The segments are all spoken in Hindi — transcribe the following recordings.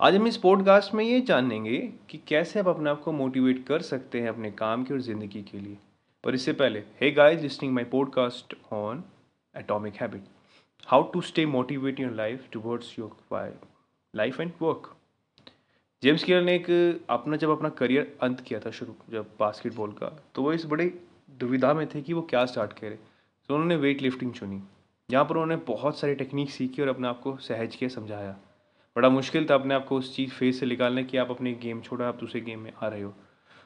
आज हम इस पॉडकास्ट में ये जानेंगे कि कैसे आप अपने आप को मोटिवेट कर सकते हैं अपने काम की और ज़िंदगी के लिए। पर इससे पहले hey guys listening my podcast on atomic habit how to stay motivate your life towards your life and work James Clear ने एक अपना, जब अपना करियर अंत किया था शुरू, जब बास्केटबॉल का तो वो इस बड़े दुविधा में थे कि वो क्या स्टार्ट करें। तो उन्होंने वेट लिफ्टिंग चुनी। जहाँ पर उन्होंने बहुत सारी टेक्निक सीखी और अपने आप को सहज के समझाया। बड़ा मुश्किल था अपने आप को उस चीज़ फेस से निकालने की, आप अपने गेम छोड़ा, आप दूसरे गेम में आ रहे हो।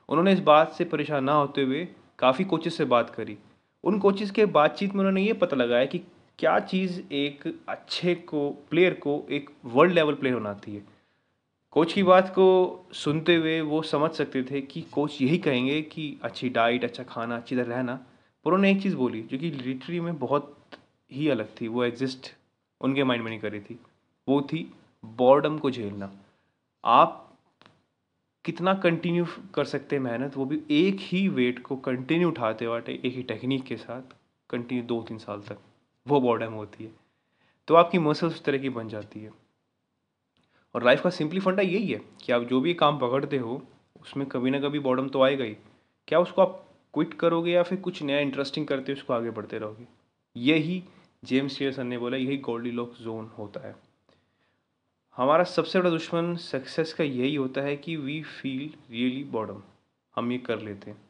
उन्होंने इस बात से परेशान ना होते हुए काफ़ी कोचेस से बात करी। उन कोचेस के बातचीत में उन्होंने ये पता लगाया कि क्या चीज़ एक अच्छे को प्लेयर को एक वर्ल्ड लेवल प्लेयर बनाती है। कोच की बात को सुनते हुए वो समझ सकते थे कि कोच यही कहेंगे कि अच्छी डाइट अच्छा खाना, अच्छी तरह रहना। पर उन्होंने एक चीज़ बोली जो कि लिटरी में बहुत ही अलग थी, वो एग्जिस्ट उनके माइंड में नहीं करी थी। वो थी बॉर्डम को झेलना। आप कितना कंटिन्यू कर सकते हैं मेहनत, वो भी एक ही वेट को कंटिन्यू उठाते वाटे एक ही टेक्निक के साथ कंटिन्यू दो तीन साल तक, वो बॉर्डम होती है। तो आपकी मसल्स उस तरह की बन जाती है। और लाइफ का सिंपली फंडा यही है कि आप जो भी काम पकड़ते हो, उसमें कभी ना कभी बॉर्डम तो आएगा ही। क्या उसको आप क्विट करोगे या फिर कुछ नया इंटरेस्टिंग करते उसको आगे बढ़ते रहोगे? यही जेम्स केयरसन ने बोला, यही गोल्डी लॉक जोन होता है। हमारा सबसे बड़ा दुश्मन सक्सेस का यही होता है कि वी फील रियली बॉडम हम ये कर लेते हैं।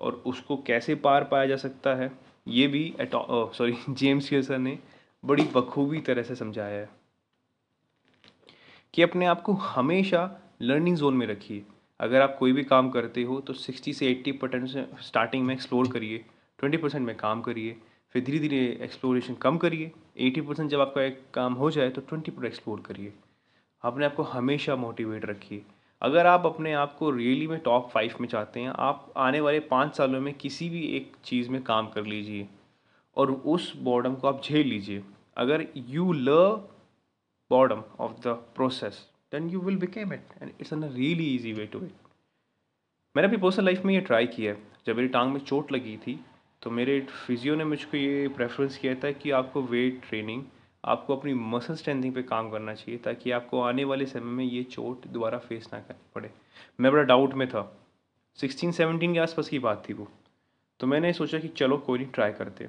और उसको कैसे पार पाया जा सकता है, ये भी सॉरी जेम्स केसर ने बड़ी बखूबी तरह से समझाया है कि अपने आप को हमेशा लर्निंग जोन में रखिए। अगर आप कोई भी काम करते हो तो 60 से 80 परसेंट स्टार्टिंग में एक्सप्लोर करिए। 20 परसेंट में काम करिए। फिर धीरे धीरे एक्सप्लोरेशन कम करिए। 80 परसेंट जब आपका एक काम हो जाए तो 20 परसेंट एक्सप्लोर करिए। अपने आप को हमेशा मोटिवेट रखिए अगर आप अपने आप को रियली में टॉप फाइव में चाहते हैं, आप आने वाले पाँच सालों में किसी भी एक चीज़ में काम कर लीजिए और उस बॉडम को आप झेल लीजिए। अगर you love boredom of the process then you will became it and it's un really easy way to it मैंने अपनी पर्सनल लाइफ में ये ट्राई किया है। जब मेरी टांग में चोट लगी थी तो मेरे फिजियो ने मुझको ये प्रेफरेंस किया था कि आपको वेट ट्रेनिंग आपको अपनी मसल स्ट्रेंथिंग पे काम करना चाहिए ताकि आपको आने वाले समय में ये चोट दोबारा फेस ना करनी पड़े। मैं बड़ा डाउट में था। सिक्सटीन सेवनटीन के आसपास की बात थी वो। तो मैंने सोचा कि चलो कोई नहीं ट्राई करते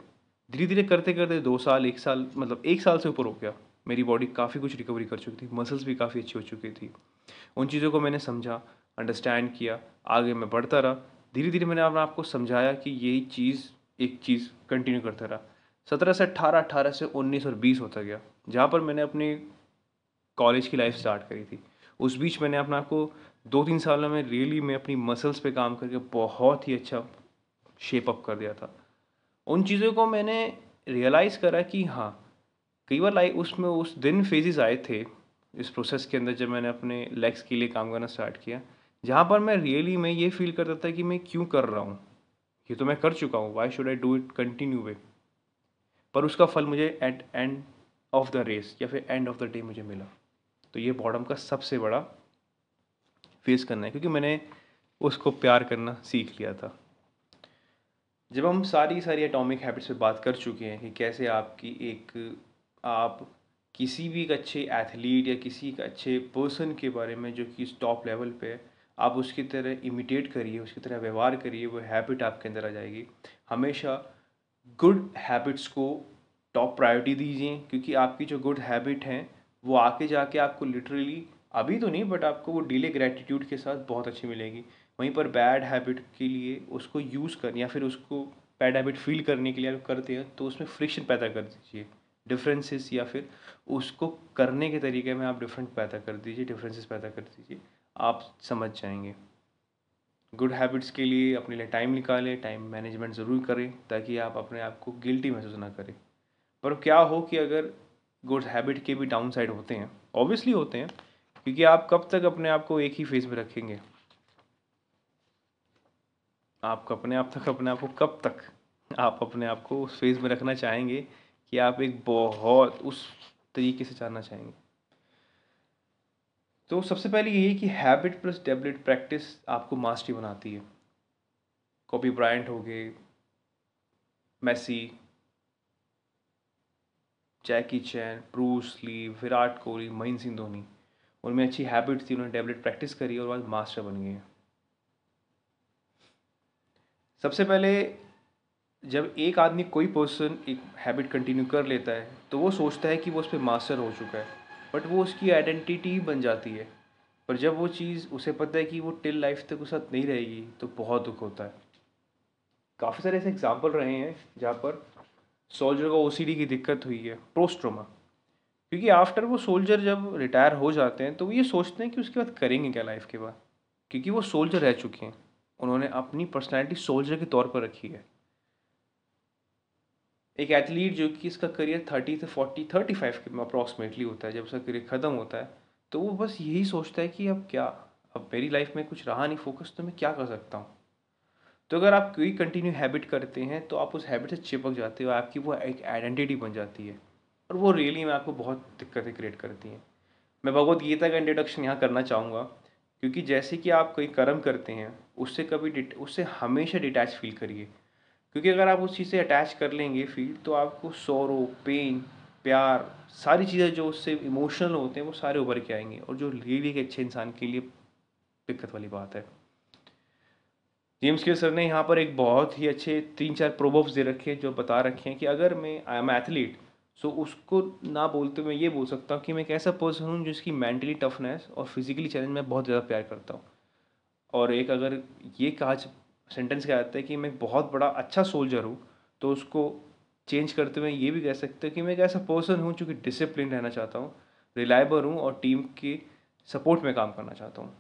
धीरे धीरे करते करते दो साल, एक साल मतलब एक साल से ऊपर हो गया। मेरी बॉडी काफ़ी कुछ रिकवरी कर चुकी थी। मसल्स भी काफ़ी अच्छी हो चुकी थी। उन चीज़ों को मैंने समझा अंडरस्टैंड किया, आगे मैं बढ़ता रहा। धीरे धीरे मैंने अपने आपको समझाया कि यही चीज़, एक चीज़ कंटिन्यू करता रहा। सत्रह से अट्ठारह अट्ठारह से उन्नीस और बीस होता गया, जहाँ पर मैंने अपनी कॉलेज की लाइफ स्टार्ट करी थी। उस बीच मैंने अपना आपको दो तीन सालों में रियली मैं अपनी मसल्स पे काम करके बहुत ही अच्छा शेप अप कर दिया था। उन चीज़ों को मैंने रियलाइज़ करा कि हाँ कई बार लाइफ उसमें उस दिन फेजेस आए थे, इस प्रोसेस के अंदर जब मैंने अपने लेग्स के लिए काम करना स्टार्ट किया, जहाँ पर मैं रियली मैं ये फील करता था कि मैं क्यों कर रहा हूँ? ये तो मैं कर चुका हूँ why should I do it continue way पर उसका फल मुझे at end of the race या फिर एंड ऑफ़ द डे मुझे मिला। तो ये बॉडम का सबसे बड़ा फेस करना है, क्योंकि मैंने उसको प्यार करना सीख लिया था। जब हम सारी सारी एटॉमिक हैबिट्स पे बात कर चुके हैं कि कैसे आपकी एक, आप किसी भी एक अच्छे एथलीट या किसी एक अच्छे पर्सन के बारे में जो कि टॉप लेवल पे आप उसकी तरह इमिटेट करिए, उसकी तरह व्यवहार करिए, वो हैबिट आपके अंदर आ जाएगी। हमेशा गुड हैबिट्स को टॉप प्रायोरिटी दीजिए, क्योंकि आपकी जो गुड हैबिट हैं, वो आके जाके आपको लिटरली अभी तो नहीं बट आपको वो डिले ग्रेटिट्यूड के साथ बहुत अच्छी मिलेगी। वहीं पर बैड हैबिट के लिए उसको यूज़ कर, या फिर उसको बैड हैबिट फील करने के लिए अगर करते हैं तो उसमें फ्रिक्शन पैदा कर दीजिए। डिफरेंसेस या फिर उसको करने के तरीके में आप डिफरेंट पैदा कर दीजिए डिफरेंसेस पैदा कर दीजिए। आप समझ जाएँगे। गुड हैबिट्स के लिए, अपने लिए टाइम निकालें टाइम मैनेजमेंट ज़रूर करें, ताकि आप अपने आप को गिल्टी महसूस ना करें। पर क्या हो कि अगर गुड हैबिट के भी डाउन साइड होते हैं ऑब्वियसली होते हैं, क्योंकि आप कब तक अपने आप को एक ही फ़ेज़ में रखेंगे? आप अपने आप तक, अपने आप को कब तक आप अपने आप को उस फ़ेज़ में रखना चाहेंगे कि आप एक बहुत उस तरीके से जानना चाहेंगे? तो सबसे पहले यही कि हैबिट प्लस डेबिलिट प्रैक्टिस आपको मास्टरी बनाती है। कॉपी ब्रायंट हो गए Messi Jackie Chan Bruce Lee Virat Kohli Mahendra Singh Dhoni, उनमें अच्छी हैबिट थी, उन्होंने डेवलप प्रैक्टिस करी और बाद मास्टर बन गए। सबसे पहले जब एक आदमी, कोई पर्सन एक हैबिट कंटिन्यू कर लेता है तो वो सोचता है कि वो उस पर मास्टर हो चुका है। बट वो उसकी आइडेंटिटी बन जाती है। पर जब वो चीज़, उसे पता है कि वो टिल लाइफ तक उस साथ नहीं रहेगी तो बहुत दुख होता है। काफ़ी सारे ऐसे एग्ज़ाम्पल रहे हैं, जहाँ पर सोल्जर को ओसीडी की दिक्कत हुई है प्रोस्ट्रोमा क्योंकि आफ्टर वो सोल्जर जब रिटायर हो जाते हैं तो वो ये सोचते हैं कि उसके बाद करेंगे क्या लाइफ के बाद? क्योंकि वो सोल्जर रह चुके हैं। उन्होंने अपनी पर्सनैलिटी सोल्जर के तौर पर रखी है। एक एथलीट जो कि इसका करियर थर्टी से फोर्टी थर्टी फाइव के अप्रॉक्सीमेटली होता है, जब उसका करियर ख़त्म होता है तो वो बस यही सोचता है कि अब क्या, अब मेरी लाइफ में कुछ रहा नहीं फोकस तो मैं क्या कर सकता हूँ? तो अगर आप कोई कंटिन्यू हैबिट करते हैं तो आप उस हैबिट से चिपक जाते हो, आपकी वो एक आइडेंटिटी बन जाती है। और वो रियली में आपको बहुत दिक्कतें क्रिएट करती हैं। मैं भगवत गीता का इंट्रोडक्शन यहाँ करना चाहूँगा, क्योंकि जैसे कि आप कोई कर्म करते हैं, उससे कभी उससे हमेशा डिटैच फील करिए। क्योंकि अगर आप उस चीज़ से अटैच कर लेंगे फील तो आपको सोरो पेन प्यार, सारी चीज़ें जो उससे इमोशनल होते हैं वो सारे उभर के आएँगे और जो रियली एक अच्छे इंसान के लिए दिक्कत वाली बात है। जेम्स के सर ने यहाँ पर एक बहुत ही अच्छे तीन चार प्रोबोब्स दे रखे हैं जो बता रखे हैं कि अगर मैं आई एम एथलीट सो उसको ना बोलते मैं ये बोल सकता हूँ कि मैं एक ऐसा पर्सन हूँ जिसकी मेंटली टफनेस और फिजिकली चैलेंज में बहुत ज़्यादा प्यार करता हूँ। और एक अगर ये कहा सेंटेंस क्या आता है कि मैं बहुत बड़ा अच्छा सोल्जर हूँ तो उसको चेंज करते हुए ये भी कह सकते हैं कि मैं एक ऐसा पर्सन हूँ जो कि डिसिप्लिन रहना चाहता हूँ रिलायबल हूँ और टीम के सपोर्ट में काम करना चाहता हूँ।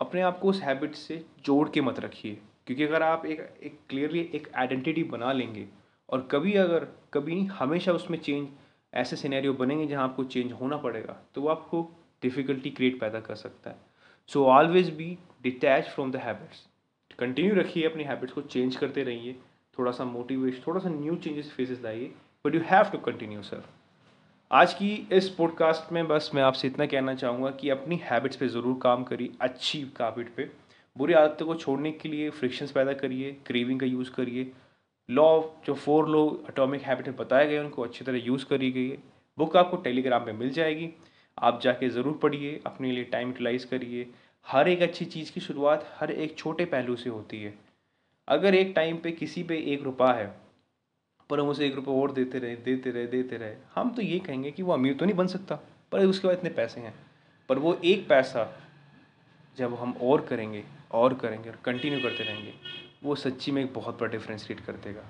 अपने आप को उस हैबिट से जोड़ के मत रखिए, क्योंकि अगर आप एक एक क्लियरली एक आइडेंटिटी बना लेंगे और कभी अगर, कभी हमेशा उसमें चेंज ऐसे सिनेरियो बनेंगे जहाँ आपको चेंज होना पड़ेगा तो वो आपको डिफ़िकल्टी क्रिएट पैदा कर सकता है। So always be detach from the habits continue रखिए अपनी हैबिट्स को चेंज करते रहिए। थोड़ा सा मोटिवेशन थोड़ा सा न्यू चेंजेस फेसेस लाइए। But you have to continue sir आज की इस पॉडकास्ट में बस मैं आपसे इतना कहना चाहूँगा कि अपनी हैबिट्स पे ज़रूर काम करिए, अच्छी हैबिट पे। बुरी आदतों को छोड़ने के लिए फ्रिक्शंस पैदा करिए क्रेविंग का यूज़ करिए। लॉ जो फोर लॉ अटोमिक हैबिट में बताए गए उनको अच्छी तरह यूज़ करी गई है। बुक आपको टेलीग्राम पे मिल जाएगी। आप जाके ज़रूर पढ़िए, अपने लिए टाइम यूटिलाइज़ करिए। हर एक अच्छी चीज़ की शुरुआत हर एक छोटे पहलू से होती है। अगर एक टाइम पे किसी पे एक रुपया है, पर हम उसे एक रुपये और देते रहे देते रहे देते रहे, हम तो ये कहेंगे कि वो अमीर तो नहीं बन सकता, पर उसके बाद इतने पैसे हैं। पर वो एक पैसा जब हम और करेंगे और करेंगे और कंटिन्यू करते रहेंगे, वो सच्ची में एक बहुत बड़ा डिफरेंस क्रिएट कर देगा।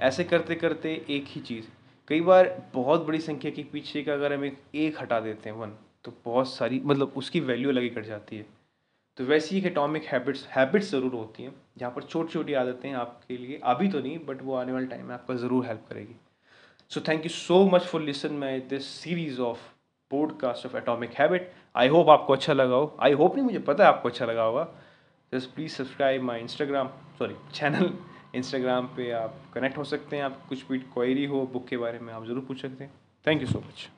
ऐसे करते करते एक ही चीज़, कई बार बहुत बड़ी संख्या के पीछे का अगर हम एक एक हटा देते हैं, वन तो बहुत सारी मतलब उसकी वैल्यू अलग ही कट जाती है। तो वैसी एक एटॉमिक हैबिट्स हैबिट्स ज़रूर होती हैं, जहाँ पर छोटी छोटी आदतें आपके लिए, अभी तो नहीं बट वो आने वाले टाइम में आपका ज़रूर हेल्प करेगी। So thank you so much for listen my this series of podcast of atomic habit I hope आपको अच्छा लगा हो। आई होप नहीं, मुझे पता है आपको अच्छा लगा होगा। Just please subscribe my Instagram sorry channel Instagram पे आप कनेक्ट हो सकते हैं, आप कुछ भी क्वेरी हो बुक के बारे में आप ज़रूर पूछ सकते हैं। Thank you so much